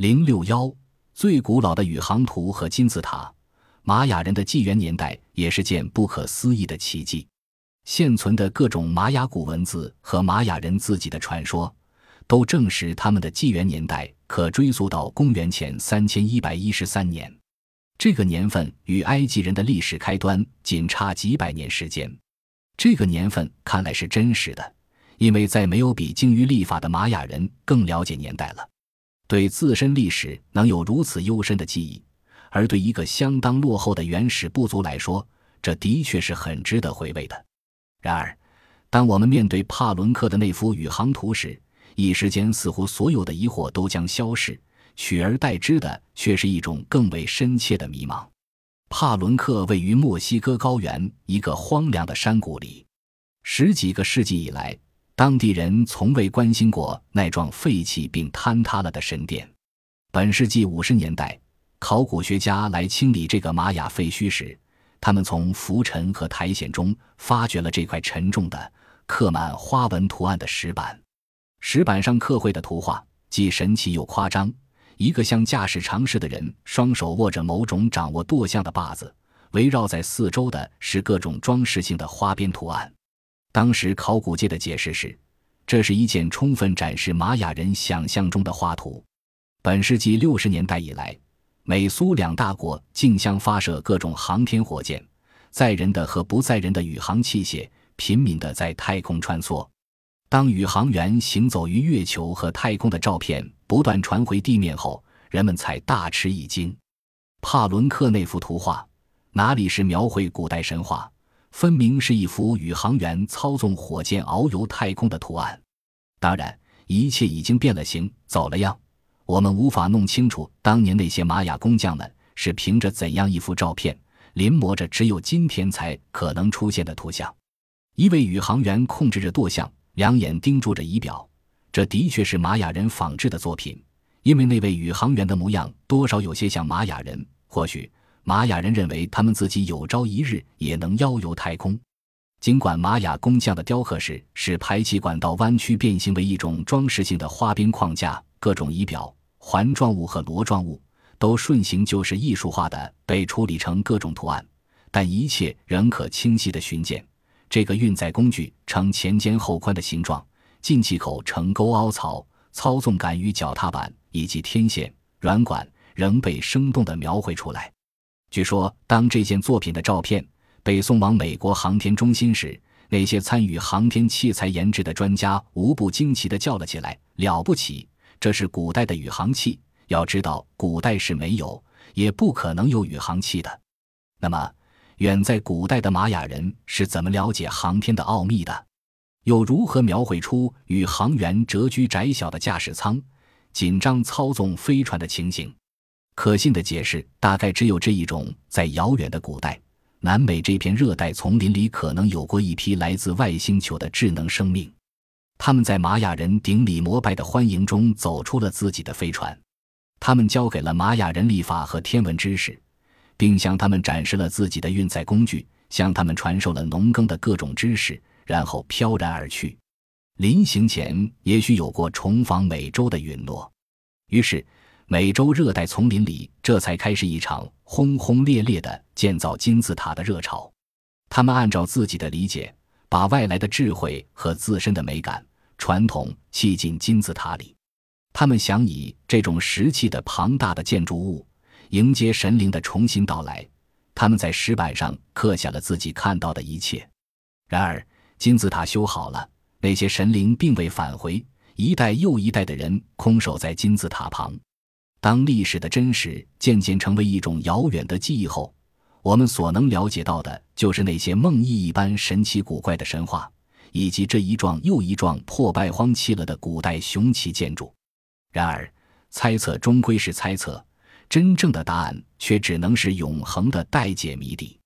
零六幺最古老的宇航图和金字塔，玛雅人的纪元年代也是件不可思议的奇迹。现存的各种玛雅古文字和玛雅人自己的传说，都证实他们的纪元年代可追溯到公元前三千一百一十三年。这个年份与埃及人的历史开端仅差几百年时间。这个年份看来是真实的，因为再没有比精于历法的玛雅人更了解年代了。对自身历史能有如此幽深的记忆，而对一个相当落后的原始部族来说，这的确是很值得回味的。然而，当我们面对帕伦克的那幅宇航图时，一时间似乎所有的疑惑都将消逝，取而代之的却是一种更为深切的迷茫。帕伦克位于墨西哥高原一个荒凉的山谷里，十几个世纪以来，当地人从未关心过那幢废弃并坍塌了的神殿。本世纪五十年代，考古学家来清理这个玛雅废墟时。他们从浮尘和苔藓中发掘了这块沉重的、刻满花纹图案的石板。石板上刻绘的图画既神奇又夸张：一个像驾驶常识的人，双手握着某种掌握舵像的把子，围绕在四周的是各种装饰性的花边图案。当时考古界的解释是，这是一件充分展示玛雅人想象中的画图。本世纪六十年代以来。美苏两大国竞相发射各种航天火箭，载人的和不载人的宇航器械频频的在太空穿梭。当宇航员行走于月球和太空的照片不断传回地面后，人们才大吃一惊。帕伦克那幅图画哪里是描绘古代神话，分明是一幅宇航员操纵火箭遨游太空的图案。当然，一切已经变了形，走了样。我们无法弄清楚当年那些玛雅工匠们是凭着怎样一幅照片临摹着只有今天才可能出现的图像。一位宇航员控制着舵像，两眼盯住着仪表。这的确是玛雅人仿制的作品，因为那位宇航员的模样多少有些像玛雅人。或许玛雅人认为他们自己有朝一日也能遨游太空。尽管玛雅工匠的雕刻时使排气管道弯曲变形为一种装饰性的花边框架，各种仪表。环状物和螺状物都顺行就是艺术化的被处理成各种图案，但一切仍可清晰的寻见。这个运载工具呈前尖后宽的形状，进气口呈沟凹槽，操纵杆与脚踏板以及天线、软管仍被生动地描绘出来。据说，当这件作品的照片被送往美国航天中心时，那些参与航天器材研制的专家无不惊奇地叫了起来：“了不起！”这是古代的宇航器。要知道，古代是没有，也不可能有宇航器的。那么，远在古代的玛雅人是怎么了解航天的奥秘的？又如何描绘出宇航员蛰居窄小的驾驶舱，紧张操纵飞船的情形？可信的解释大概只有这一种：在遥远的古代，南美这片热带丛林里，可能有过一批来自外星球的智能生命。他们在玛雅人顶礼膜拜的欢迎中走出了自己的飞船，他们教给了玛雅人历法和天文知识，并向他们展示了自己的运载工具，向他们传授了农耕的各种知识，然后飘然而去。临行前，也许有过重访美洲的允诺。于是，美洲热带丛林里这才开始一场轰轰烈烈的建造金字塔的热潮。他们按照自己的理解，把外来的智慧和自身的美感。传统砌进金字塔里，他们想以这种石砌的庞大的建筑物迎接神灵的重新到来。他们在石板上刻下了自己看到的一切。然而，金字塔修好了，那些神灵并未返回，一代又一代的人空守在金字塔旁。当历史的真实渐渐成为一种遥远的记忆后，我们所能了解到的就是那些梦呓一般神奇古怪的神话。以及这一幢又一幢破败荒弃了的古代雄奇建筑，然而猜测终归是猜测，真正的答案却只能是永恒的待解谜底。